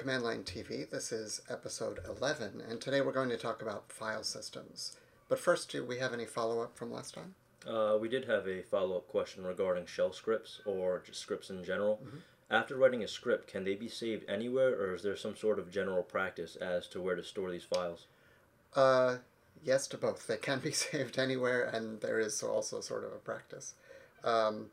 Welcome back to Command Line TV. This is episode 11, and today we're going to talk about file systems. But first, do we have any follow up from last time? Uh, we did have a follow up question regarding shell scripts or just scripts in general. After writing a script, can they be saved anywhere, or is there some sort of general practice as to where to store these files? Uh, yes to both. They can be saved anywhere, and there is also sort of a practice. Um,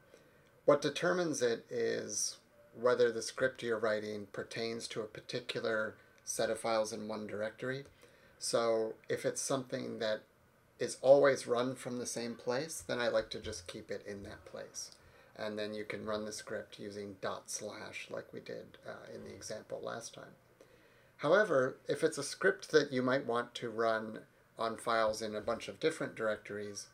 what determines it is whether the script you're writing pertains to a particular set of files in one directory. So if it's something that is always run from the same place, then I like to just keep it in that place. And then you can run the script using dot slash like we did uh, in the example last time. However, if it's a script that you might want to run on files in a bunch of different directories,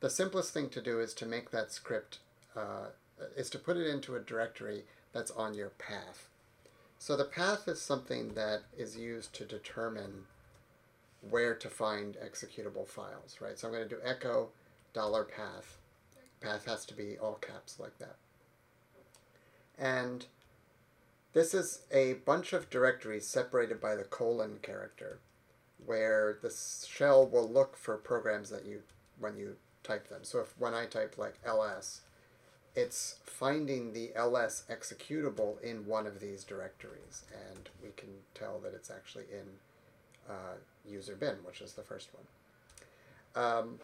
the simplest thing to do is to make that script, uh, Uh, is to put it into a directory that's on your path. So the path is something that is used to determine where to find executable files, right? So I'm going to do echo dollar path. Path has to be all caps like that. And this is a bunch of directories separated by the colon character, where the shell will look for programs that you when you type them. So if when I type like ls, it's finding the ls executable in one of these directories, and we can tell that it's actually in uh, user bin, which is the first one. Um,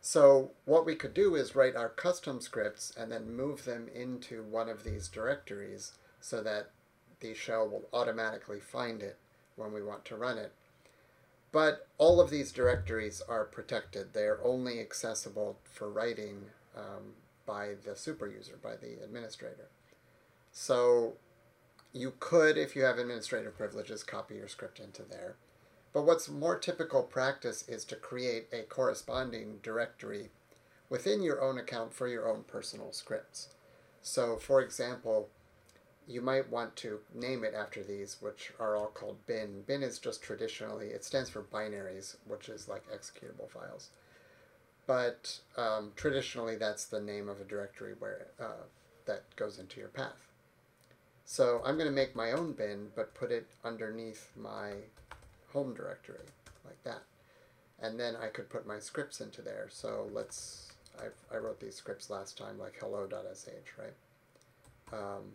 so what we could do is write our custom scripts and then move them into one of these directories so that the shell will automatically find it when we want to run it. But all of these directories are protected. They are only accessible for writing um, by the super user, by the administrator. So you could, if you have administrative privileges, copy your script into there. But what's more typical practice is to create a corresponding directory within your own account for your own personal scripts. So, for example, you might want to name it after these, which are all called bin. Bin is just traditionally, it stands for binaries, which is like executable files. But um, traditionally, that's the name of a directory where uh, that goes into your path. So I'm going to make my own bin, but put it underneath my home directory, like that. And then I could put my scripts into there. So let's, i I wrote these scripts last time, like hello.sh, right? Um,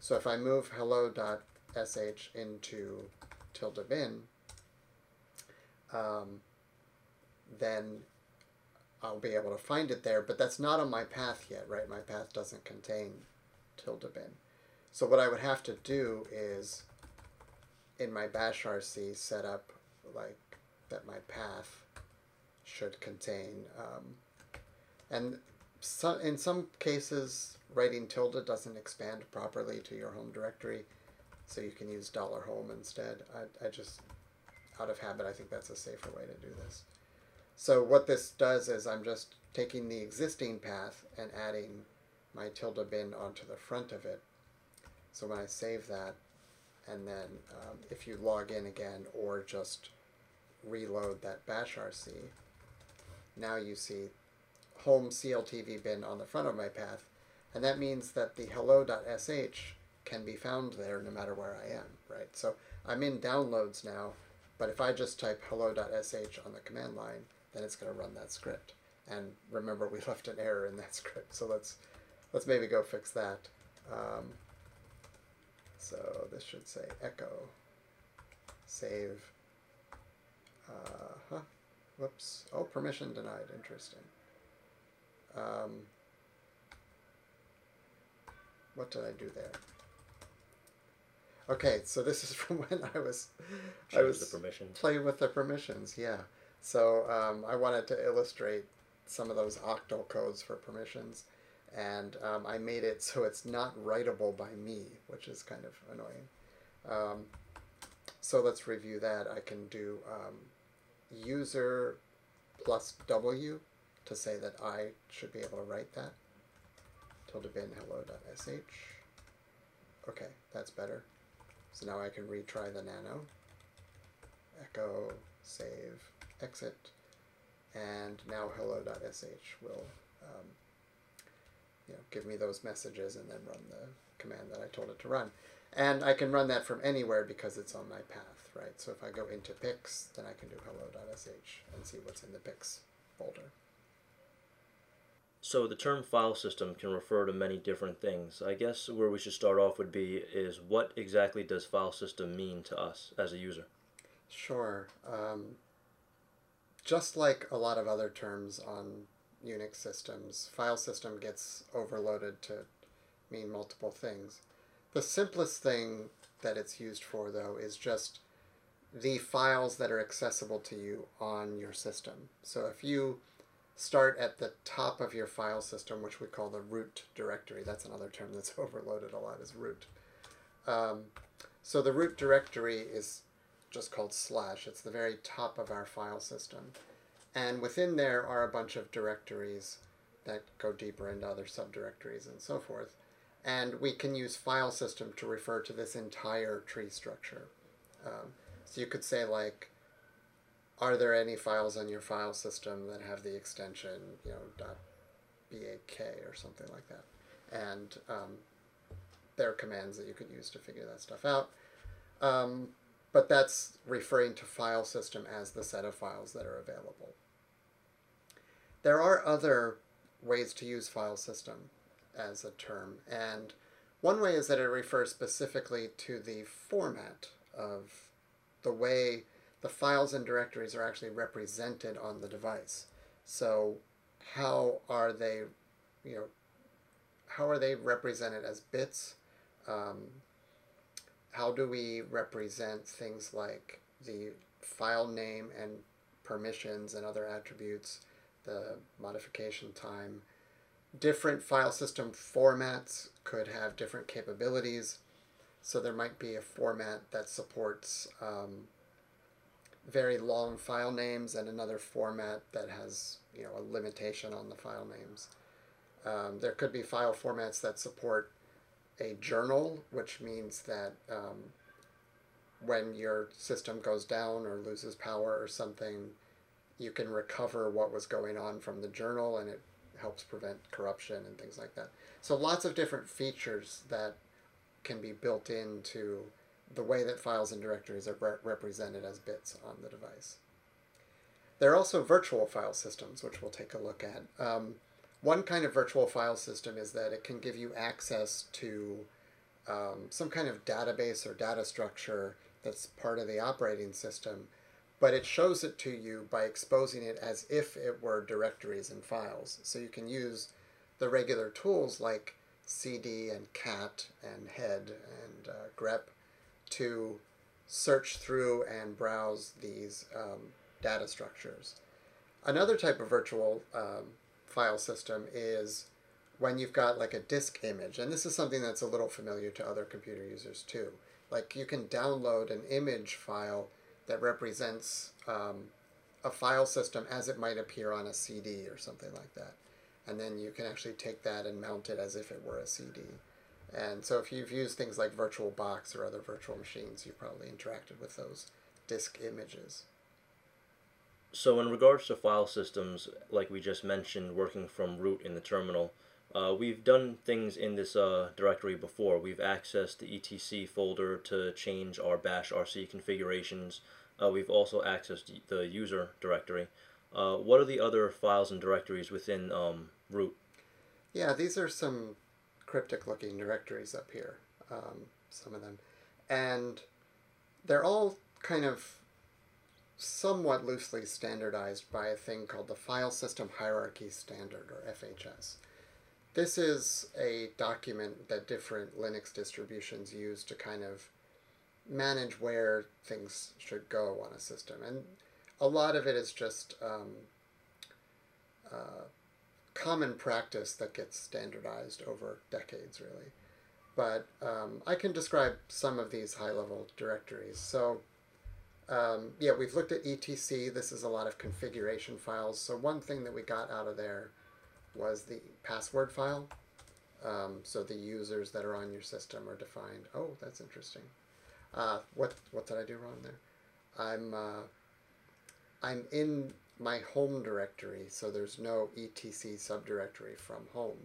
so if I move hello.sh into tilde bin, um, then I'll be able to find it there, but that's not on my path yet, right? My path doesn't contain tilde bin. So what I would have to do is in my bash RC set up like that my path should contain. Um, and some, in some cases, writing tilde doesn't expand properly to your home directory, so you can use dollar $home instead. I, I just, out of habit, I think that's a safer way to do this. So what this does is I'm just taking the existing path and adding my tilde bin onto the front of it. So when I save that, and then um, if you log in again or just reload that bash RC, now you see home CLTV bin on the front of my path, and that means that the hello.sh can be found there no matter where I am, right? So I'm in downloads now, but if I just type hello.sh on the command line, then it's going to run that script. And remember, we left an error in that script, so let's let's maybe go fix that. Um, so this should say echo save. Uh, huh. Whoops. Oh, permission denied. Interesting. Um, what did I do there? Okay, so this is from when I was I was the permissions. playing with the permissions. Yeah. So um, I wanted to illustrate some of those octal codes for permissions, and um, I made it so it's not writable by me, which is kind of annoying. Um, so let's review that. I can do um, user plus W to say that I should be able to write that. Tilde bin hello.sh. Okay, that's better. So now I can retry the nano. Echo, save, exit, and now hello.sh will um, you know, give me those messages and then run the command that I told it to run. And I can run that from anywhere because it's on my path, right? So if I go into pix, then I can do hello.sh and see what's in the pix folder. So the term file system can refer to many different things. I guess where we should start off would be is what exactly does file system mean to us as a user? Sure. Um, just like a lot of other terms on Unix systems, file system gets overloaded to mean multiple things. The simplest thing that it's used for, though, is just the files that are accessible to you on your system. So if you start at the top of your file system, which we call the root directory. That's another term that's overloaded a lot is root. Um, so the root directory is just called slash. It's the very top of our file system. And within there are a bunch of directories that go deeper into other subdirectories and so forth. And we can use file system to refer to this entire tree structure. Um, so you could say like are there any files on your file system that have the extension, you know, dot .bak or something like that? And um, there are commands that you could use to figure that stuff out. Um, but that's referring to file system as the set of files that are available. There are other ways to use file system as a term, and one way is that it refers specifically to the format of the way the files and directories are actually represented on the device. So how are they, you know, how are they represented as bits? Um, how do we represent things like the file name and permissions and other attributes, the modification time? Different file system formats could have different capabilities. So there might be a format that supports um, very long file names and another format that has you know a limitation on the file names. Um, there could be file formats that support a journal, which means that um, when your system goes down or loses power or something, you can recover what was going on from the journal and it helps prevent corruption and things like that. So lots of different features that can be built into the way that files and directories are re- represented as bits on the device. There are also virtual file systems, which we'll take a look at. Um, one kind of virtual file system is that it can give you access to um, some kind of database or data structure that's part of the operating system, but it shows it to you by exposing it as if it were directories and files. So you can use the regular tools like cd and cat and head and uh, grep to search through and browse these um, data structures. Another type of virtual um, file system is when you've got like a disk image, and this is something that's a little familiar to other computer users too. Like you can download an image file that represents um, a file system as it might appear on a CD or something like that. And then you can actually take that and mount it as if it were a CD. And so if you've used things like VirtualBox or other virtual machines, you've probably interacted with those disk images. So in regards to file systems, like we just mentioned, working from root in the terminal, uh, we've done things in this uh, directory before. We've accessed the etc folder to change our bash RC configurations. Uh, we've also accessed the user directory. Uh, what are the other files and directories within um, root? Yeah, these are some cryptic looking directories up here, um, some of them. And they're all kind of somewhat loosely standardized by a thing called the File System Hierarchy Standard, or FHS. This is a document that different Linux distributions use to kind of manage where things should go on a system. And a lot of it is just um, uh, common practice that gets standardized over decades, really. But um, I can describe some of these high level directories. So, um, yeah, we've looked at etc. This is a lot of configuration files. So, one thing that we got out of there was the password file. Um, so, the users that are on your system are defined. Oh, that's interesting. Uh, what, what did I do wrong there? I'm, uh, I'm in my home directory, so there's no etc subdirectory from home.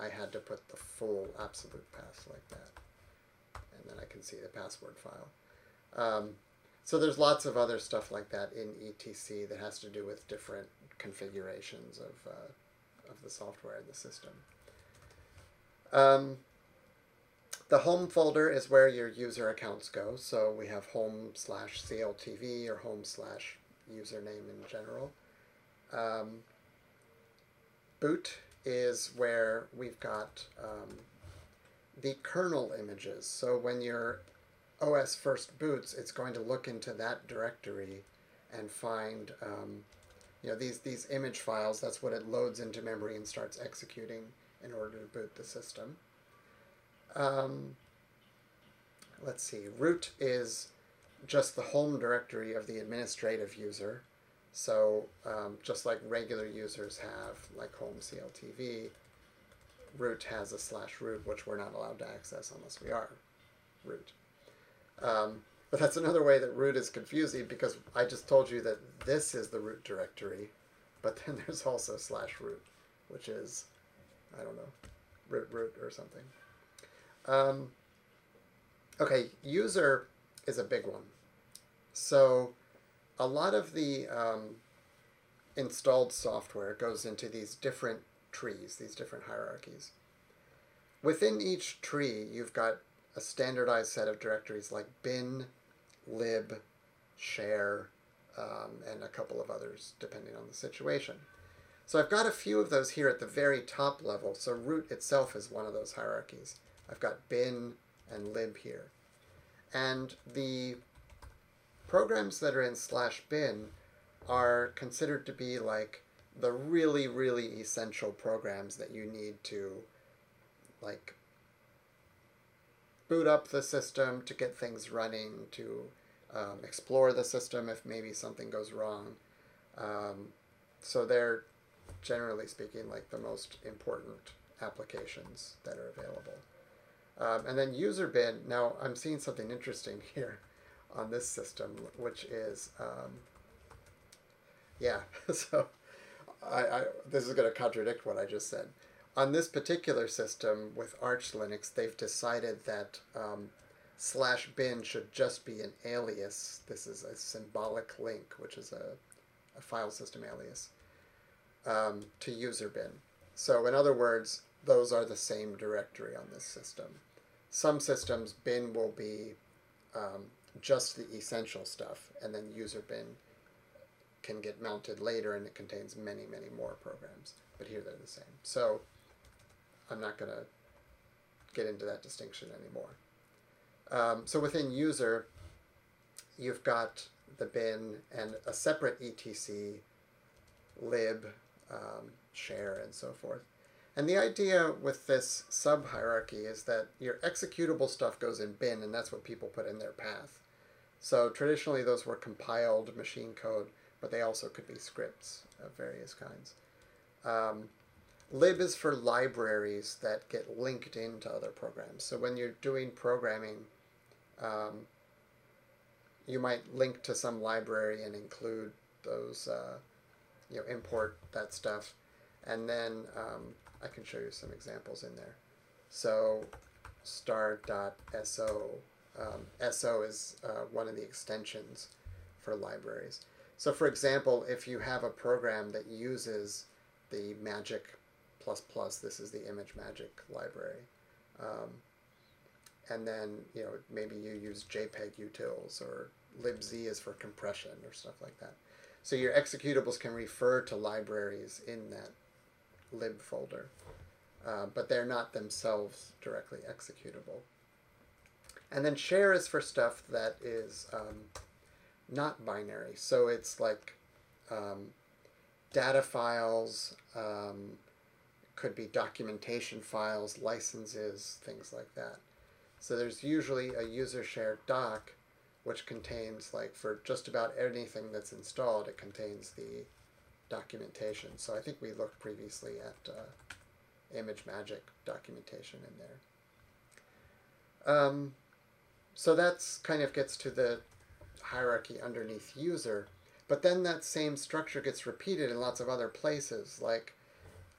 I had to put the full absolute path like that. and then I can see the password file. Um, so there's lots of other stuff like that in ETC that has to do with different configurations of, uh, of the software in the system. Um, the home folder is where your user accounts go. So we have home slash CLTV or home slash username in general. Um, boot is where we've got um, the kernel images. So when your OS first boots, it's going to look into that directory and find um, you know these these image files. That's what it loads into memory and starts executing in order to boot the system. Um, let's see. Root is just the home directory of the administrative user. So um, just like regular users have, like home CLTV, root has a slash root, which we're not allowed to access unless we are root. Um, but that's another way that root is confusing because I just told you that this is the root directory, but then there's also slash root, which is, I don't know, root root or something. Um, okay, user is a big one. So a lot of the um, installed software goes into these different trees, these different hierarchies. Within each tree, you've got a standardized set of directories like bin, lib, share, um, and a couple of others depending on the situation. So I've got a few of those here at the very top level. So root itself is one of those hierarchies. I've got bin and lib here. And the programs that are in slash bin are considered to be like the really, really essential programs that you need to like boot up the system to get things running, to um, explore the system if maybe something goes wrong. Um, so they're generally speaking like the most important applications that are available. Um, and then user bin, now I'm seeing something interesting here on this system, which is, um, yeah, so I, I, this is going to contradict what I just said. On this particular system with Arch Linux, they've decided that um, slash bin should just be an alias. This is a symbolic link, which is a, a file system alias, um, to user bin. So in other words, those are the same directory on this system. Some systems, bin will be um, just the essential stuff, and then user bin can get mounted later and it contains many, many more programs. But here they're the same. So I'm not going to get into that distinction anymore. Um, so within user, you've got the bin and a separate etc, lib, um, share, and so forth. And the idea with this sub hierarchy is that your executable stuff goes in bin, and that's what people put in their path. So traditionally, those were compiled machine code, but they also could be scripts of various kinds. Um, lib is for libraries that get linked into other programs. So when you're doing programming, um, you might link to some library and include those, uh, you know, import that stuff. And then um, I can show you some examples in there. So star.so, um, SO is uh, one of the extensions for libraries. So for example, if you have a program that uses the magic plus plus, this is the ImageMagick library. Um, and then, you know, maybe you use JPEG utils or libz is for compression or stuff like that. So your executables can refer to libraries in that lib folder, uh, but they're not themselves directly executable. And then share is for stuff that is um, not binary. So it's like um, data files, um, could be documentation files, licenses, things like that. So there's usually a user shared doc which contains like for just about anything that's installed it contains the documentation. So I think we looked previously at uh, ImageMagick documentation in there. Um, so that's kind of gets to the hierarchy underneath user. But then that same structure gets repeated in lots of other places. Like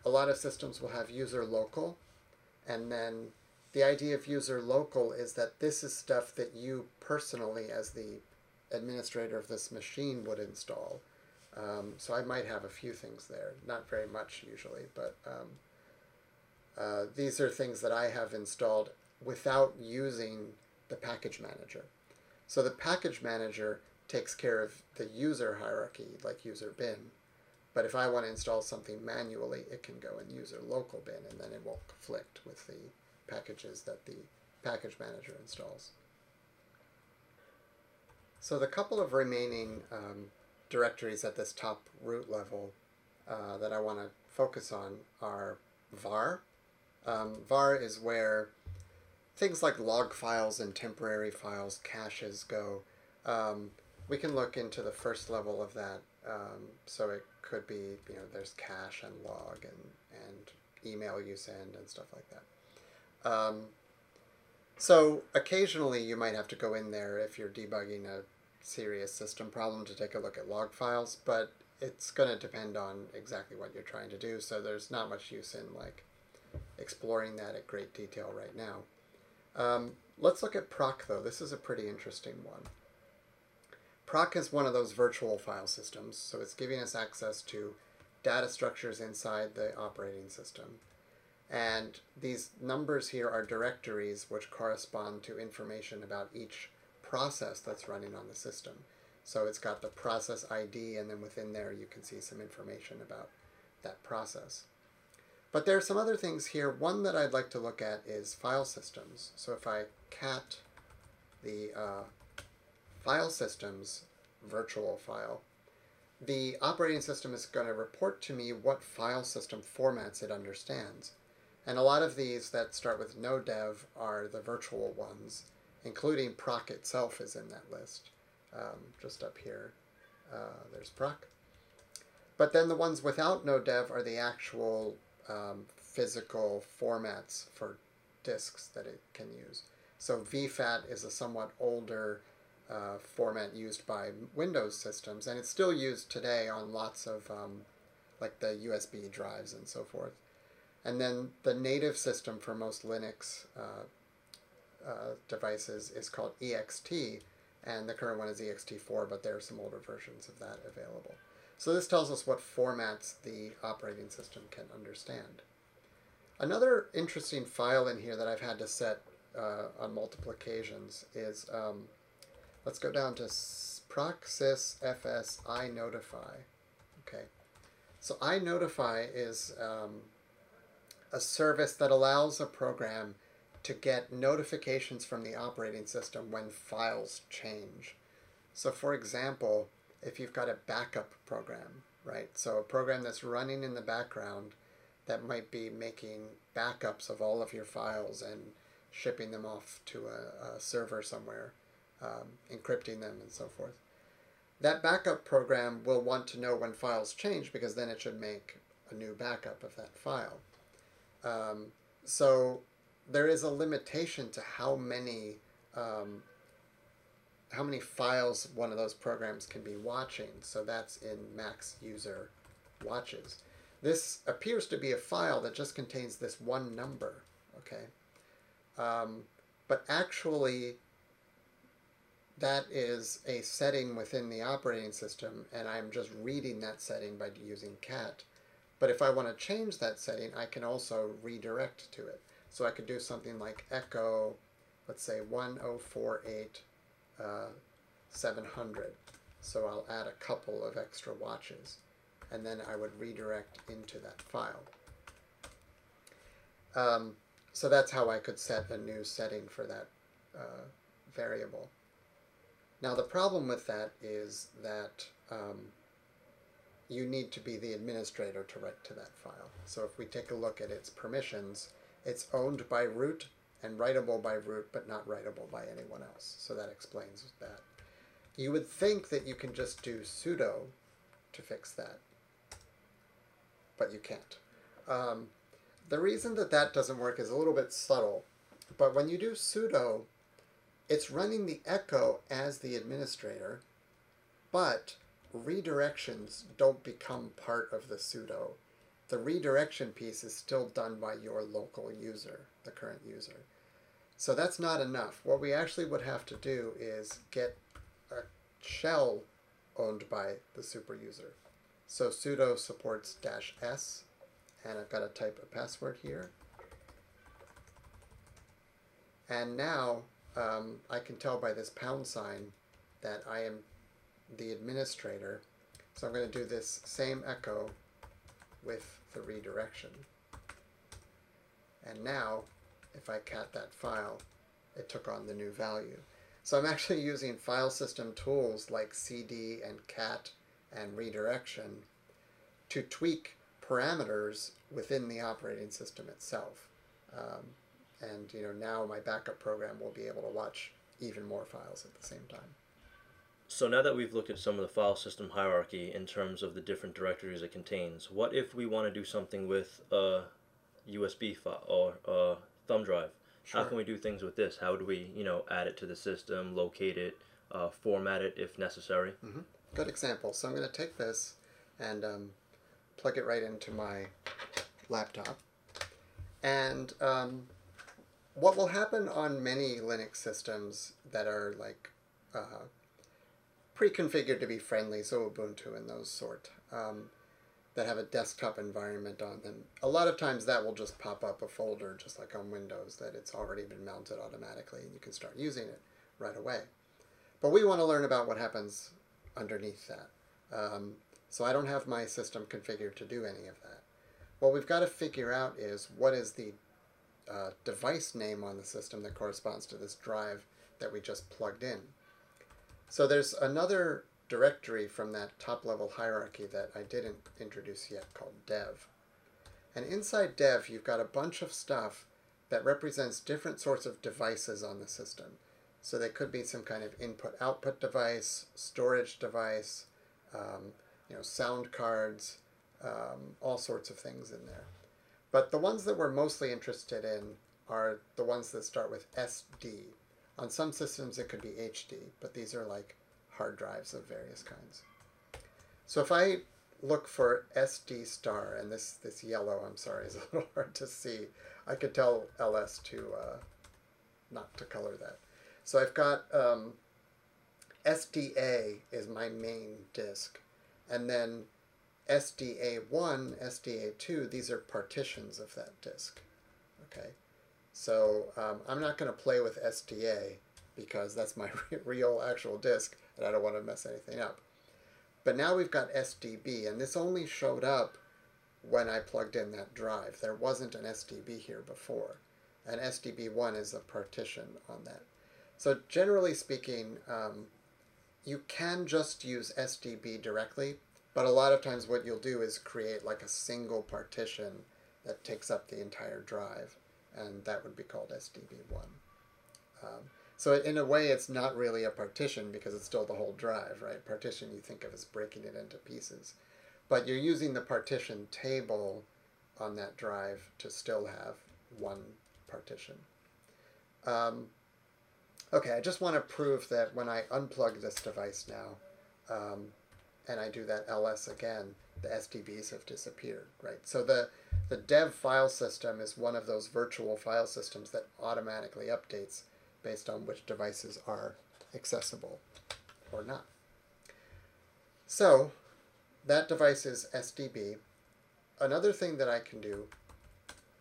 a lot of systems will have user local, and then the idea of user local is that this is stuff that you personally, as the administrator of this machine, would install. Um, so I might have a few things there, not very much usually, but um, uh, these are things that I have installed without using the package manager. So the package manager takes care of the user hierarchy, like user bin. But if I want to install something manually, it can go in user local bin, and then it won't conflict with the packages that the package manager installs. So the couple of remaining um, directories at this top root level uh, that I want to focus on are var. Um, var is where things like log files and temporary files, caches go. Um, we can look into the first level of that. Um, so it could be, you know, there's cache and log and, and email you send and stuff like that. Um, so occasionally you might have to go in there if you're debugging a serious system problem to take a look at log files, but it's going to depend on exactly what you're trying to do. So there's not much use in like exploring that at great detail right now. Um, let's look at proc though. This is a pretty interesting one. Proc is one of those virtual file systems, so it's giving us access to data structures inside the operating system. And these numbers here are directories which correspond to information about each process that's running on the system. So it's got the process ID, and then within there you can see some information about that process. But there are some other things here. One that I'd like to look at is file systems. So if I cat the uh, file systems virtual file, the operating system is going to report to me what file system formats it understands. And a lot of these that start with no dev are the virtual ones, including proc itself is in that list. Um, just up here, uh, there's proc. But then the ones without no dev are the actual um, physical formats for disks that it can use. So VFAT is a somewhat older uh, format used by Windows systems, and it's still used today on lots of um, like the USB drives and so forth. And then the native system for most Linux uh, uh, devices is called EXT, and the current one is EXT4, but there are some older versions of that available. So this tells us what formats the operating system can understand. Another interesting file in here that I've had to set uh, on multiple occasions is, um, let's go down to procsys fs inotify. Okay, so inotify is um, a service that allows a program to get notifications from the operating system when files change. So for example, if you've got a backup program, right? So a program that's running in the background that might be making backups of all of your files and shipping them off to a, a server somewhere, um, encrypting them and so forth. That backup program will want to know when files change because then it should make a new backup of that file. Um, so there is a limitation to how many um, how many files one of those programs can be watching. So that's in max user watches. This appears to be a file that just contains this one number, okay? Um, but actually, that is a setting within the operating system, and I'm just reading that setting by using cat. But if I want to change that setting, I can also redirect to it. So I could do something like echo, let's say 1048 uh, 700. So I'll add a couple of extra watches and then I would redirect into that file. Um, so that's how I could set a new setting for that uh, variable. Now the problem with that is that um, you need to be the administrator to write to that file. So if we take a look at its permissions, it's owned by root and writable by root, but not writable by anyone else. So that explains that. You would think that you can just do sudo to fix that, but you can't. Um, the reason that that doesn't work is a little bit subtle, but when you do sudo, it's running the echo as the administrator, but redirections don't become part of the sudo. The redirection piece is still done by your local user, the current user. So that's not enough. What we actually would have to do is get a shell owned by the super user. So sudo supports dash s, and I've got to type a password here. And now um, I can tell by this pound sign that I am the administrator. So I'm going to do this same echo with the redirection. And now, if I cat that file, it took on the new value. So I'm actually using file system tools like cd and cat and redirection to tweak parameters within the operating system itself. Um, and you know now my backup program will be able to watch even more files at the same time. So now that we've looked at some of the file system hierarchy in terms of the different directories it contains, what if we want to do something with a USB file or a thumb drive? Sure. How can we do things with this? How do we, you know, add it to the system, locate it, uh, format it if necessary? Mm-hmm. Good example. So I'm going to take this and um, plug it right into my laptop. And um, what will happen on many Linux systems that are like uh, pre-configured to be friendly, so Ubuntu and those sort, um, that have a desktop environment on them. A lot of times that will just pop up a folder, just like on Windows, that it's already been mounted automatically, and you can start using it right away. But we want to learn about what happens underneath that. Um, so I don't have my system configured to do any of that. What we've got to figure out is what is the uh, device name on the system that corresponds to this drive that we just plugged in. So there's another directory from that top level hierarchy that I didn't introduce yet called dev. And inside dev, you've got a bunch of stuff that represents different sorts of devices on the system. So they could be some kind of input output device, storage device, um, you know, sound cards, um, all sorts of things in there. But the ones that we're mostly interested in are the ones that start with SD. On some systems it could be HD, but these are like hard drives of various kinds. So if I look for SD star, and this, this yellow, I'm sorry, is a little hard to see. I could tell LS to uh, not to color that. So I've got um, SDA is my main disk, and then SDA1, SDA2, these are partitions of that disk. Okay, so um, I'm not going to play with SDA because that's my real actual disk and I don't want to mess anything up. But now we've got SDB, and this only showed up when I plugged in that drive. There wasn't an SDB here before. And SDB1 is a partition on that. So generally speaking, um, you can just use SDB directly, but a lot of times what you'll do is create like a single partition that takes up the entire drive, and that would be called SDB1. Um, so in a way, it's not really a partition because it's still the whole drive, right? Partition you think of as breaking it into pieces. But you're using the partition table on that drive to still have one partition. Um, okay, I just want to prove that when I unplug this device now, um, and I do that ls again, the SDBs have disappeared, right? So the, the dev file system is one of those virtual file systems that automatically updates based on which devices are accessible or not. So that device is SDB. Another thing that I can do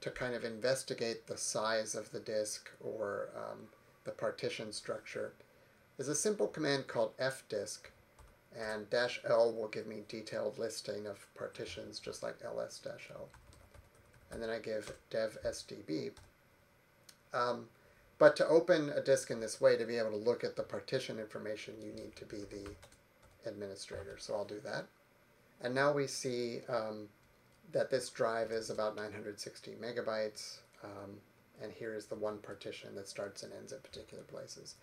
to kind of investigate the size of the disk or um, the partition structure is a simple command called fdisk and dash L will give me detailed listing of partitions just like ls dash L. And then I give dev SDB. Um, but to open a disk in this way, to be able to look at the partition information, you need to be the administrator. So I'll do that. And now we see um, that this drive is about 960 megabytes. Um, and here is the one partition that starts and ends at particular places.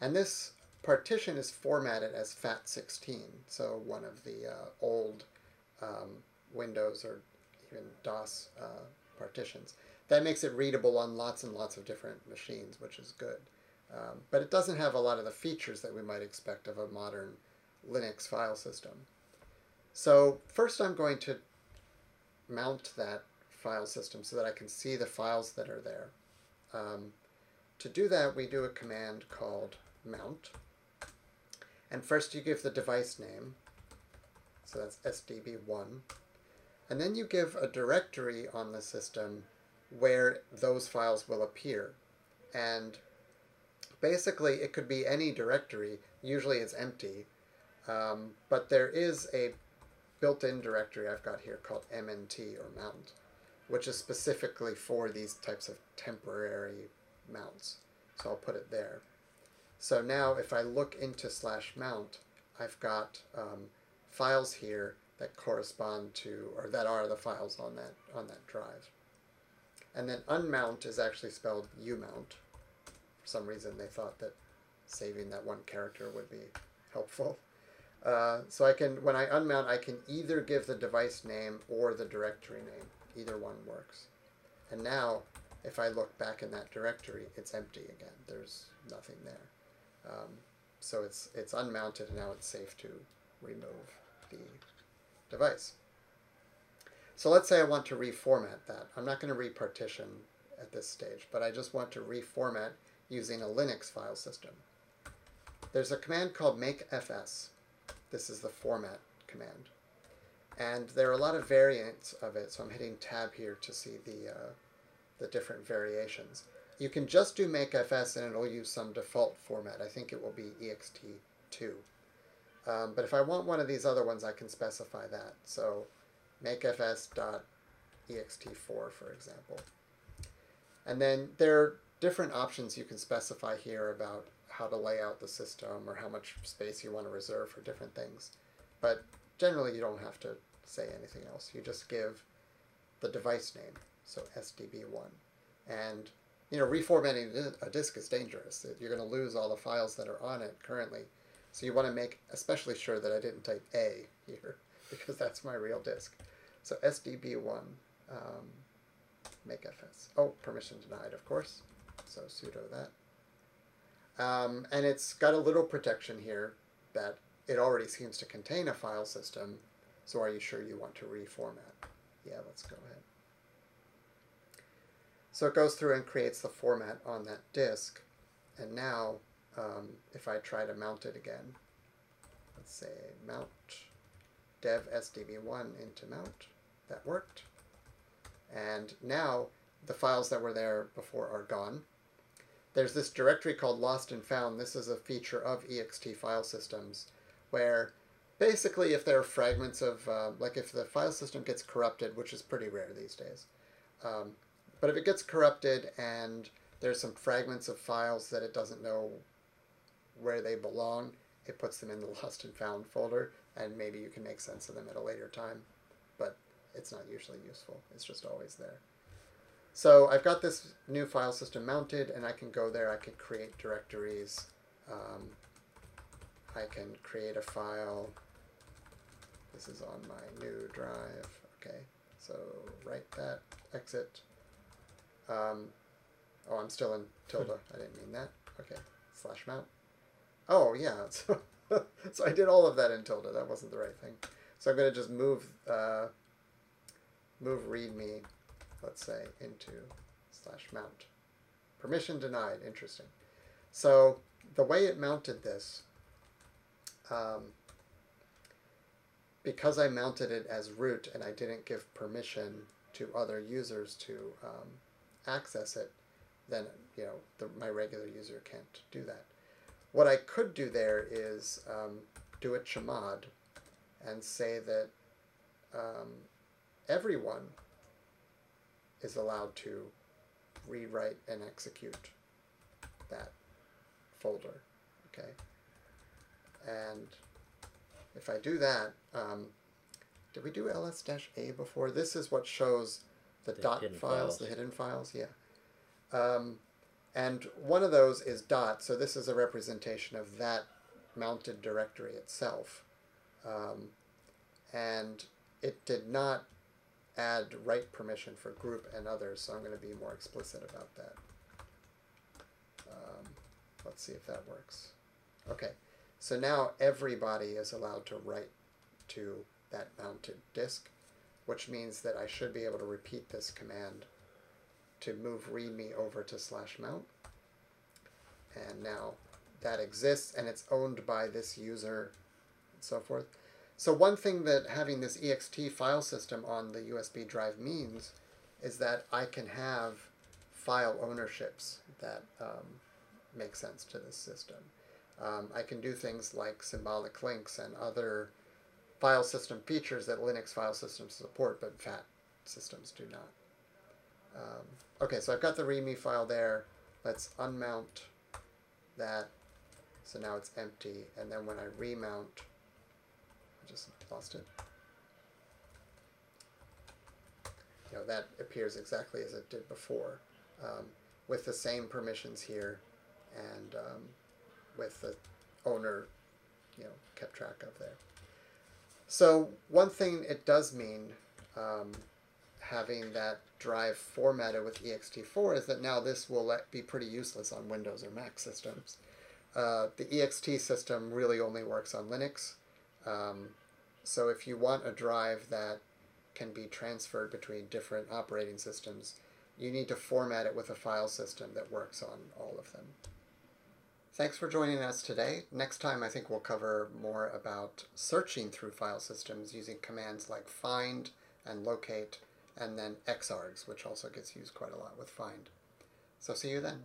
And this partition is formatted as FAT16, so one of the uh, old um, Windows or even DOS uh, partitions. That makes it readable on lots and lots of different machines, which is good. Um, but it doesn't have a lot of the features that we might expect of a modern Linux file system. So first I'm going to mount that file system so that I can see the files that are there. Um, to do that, we do a command called mount. And first you give the device name, so that's SDB1. And then you give a directory on the system where those files will appear. And basically, it could be any directory. Usually it's empty. Um, but there is a built-in directory I've got here called MNT or mount, which is specifically for these types of temporary mounts. So I'll put it there. So now if I look into slash mount, I've got um, files here that correspond to, or that are the files on that, on that drive. And then unmount is actually spelled umount. For some reason they thought that saving that one character would be helpful. Uh, so I can, when I unmount, I can either give the device name or the directory name. Either one works. And now, if I look back in that directory, it's empty again. There's nothing there. Um, so it's it's unmounted, and now it's safe to remove the device. So let's say I want to reformat that. I'm not going to repartition at this stage, but I just want to reformat using a Linux file system. There's a command called makefs. This is the format command. And there are a lot of variants of it, so I'm hitting tab here to see the, uh, the different variations. You can just do makefs and it'll use some default format. I think it will be ext2. Um, but if I want one of these other ones, I can specify that. So makefs.ext4, for example. And then there are different options you can specify here about how to lay out the system or how much space you want to reserve for different things. But generally, you don't have to say anything else. You just give the device name, so SDB1. And you know, reformatting a disk is dangerous. You're going to lose all the files that are on it currently. So you want to make especially sure that I didn't type A here, because that's my real disk. So SDB1, um, makefs. Oh, permission denied, of course. So sudo that. Um, and it's got a little protection here that it already seems to contain a file system. So are you sure you want to reformat? Yeah, let's go ahead. So it goes through and creates the format on that disk. And now, um, if I try to mount it again, let's say mount dev sdb1 into mount. That worked. And now the files that were there before are gone. There's this directory called lost and found. This is a feature of ext file systems where basically if there are fragments of, uh, like if the file system gets corrupted, which is pretty rare these days, um, but if it gets corrupted and there's some fragments of files that it doesn't know where they belong, it puts them in the lost and found folder, and maybe you can make sense of them at a later time, but it's not usually useful. It's just always there. So I've got this new file system mounted, and I can go there. I can create directories. Um, I can create a file. This is on my new drive. Okay, so write that, exit. Um, oh, I'm still in tilde. I didn't mean that. Okay, slash mount. Oh, yeah. So, so I did all of that in tilde. That wasn't the right thing. So I'm going to just move, uh, move readme let's say, into slash mount. Permission denied, interesting. So the way it mounted this, um, because I mounted it as root and I didn't give permission to other users to um, access it, then you know the, my regular user can't do that. What I could do there is um, do a chmod and say that um, everyone is allowed to rewrite and execute that folder. Okay. And if I do that, um, did we do ls-a before? This is what shows the, the dot files, files, the hidden files. Yeah. Um, and one of those is dot, so this is a representation of that mounted directory itself. Um, and it did not add write permission for group and others, so I'm going to be more explicit about that. Um, let's see if that works. Okay, so now everybody is allowed to write to that mounted disk, which means that I should be able to repeat this command to move readme over to slash mount. and now that exists and it's owned by this user and so forth. So one thing that having this ext file system on the USB drive means is that I can have file ownerships that um, make sense to this system. Um, I can do things like symbolic links and other file system features that Linux file systems support, but FAT systems do not. Um, okay, so I've got the README file there. Let's unmount that. So now it's empty. And then when I remount, I just lost it. You know, that appears exactly as it did before, um, with the same permissions here, and um, with the owner, you know, kept track of there. So one thing it does mean, um, having that drive formatted with ext4 is that now this will let, be pretty useless on Windows or Mac systems. Uh, the ext system really only works on Linux. Um, so if you want a drive that can be transferred between different operating systems, you need to format it with a file system that works on all of them. Thanks for joining us today. Next time, I think we'll cover more about searching through file systems using commands like find and locate, and then xargs, which also gets used quite a lot with find. So see you then.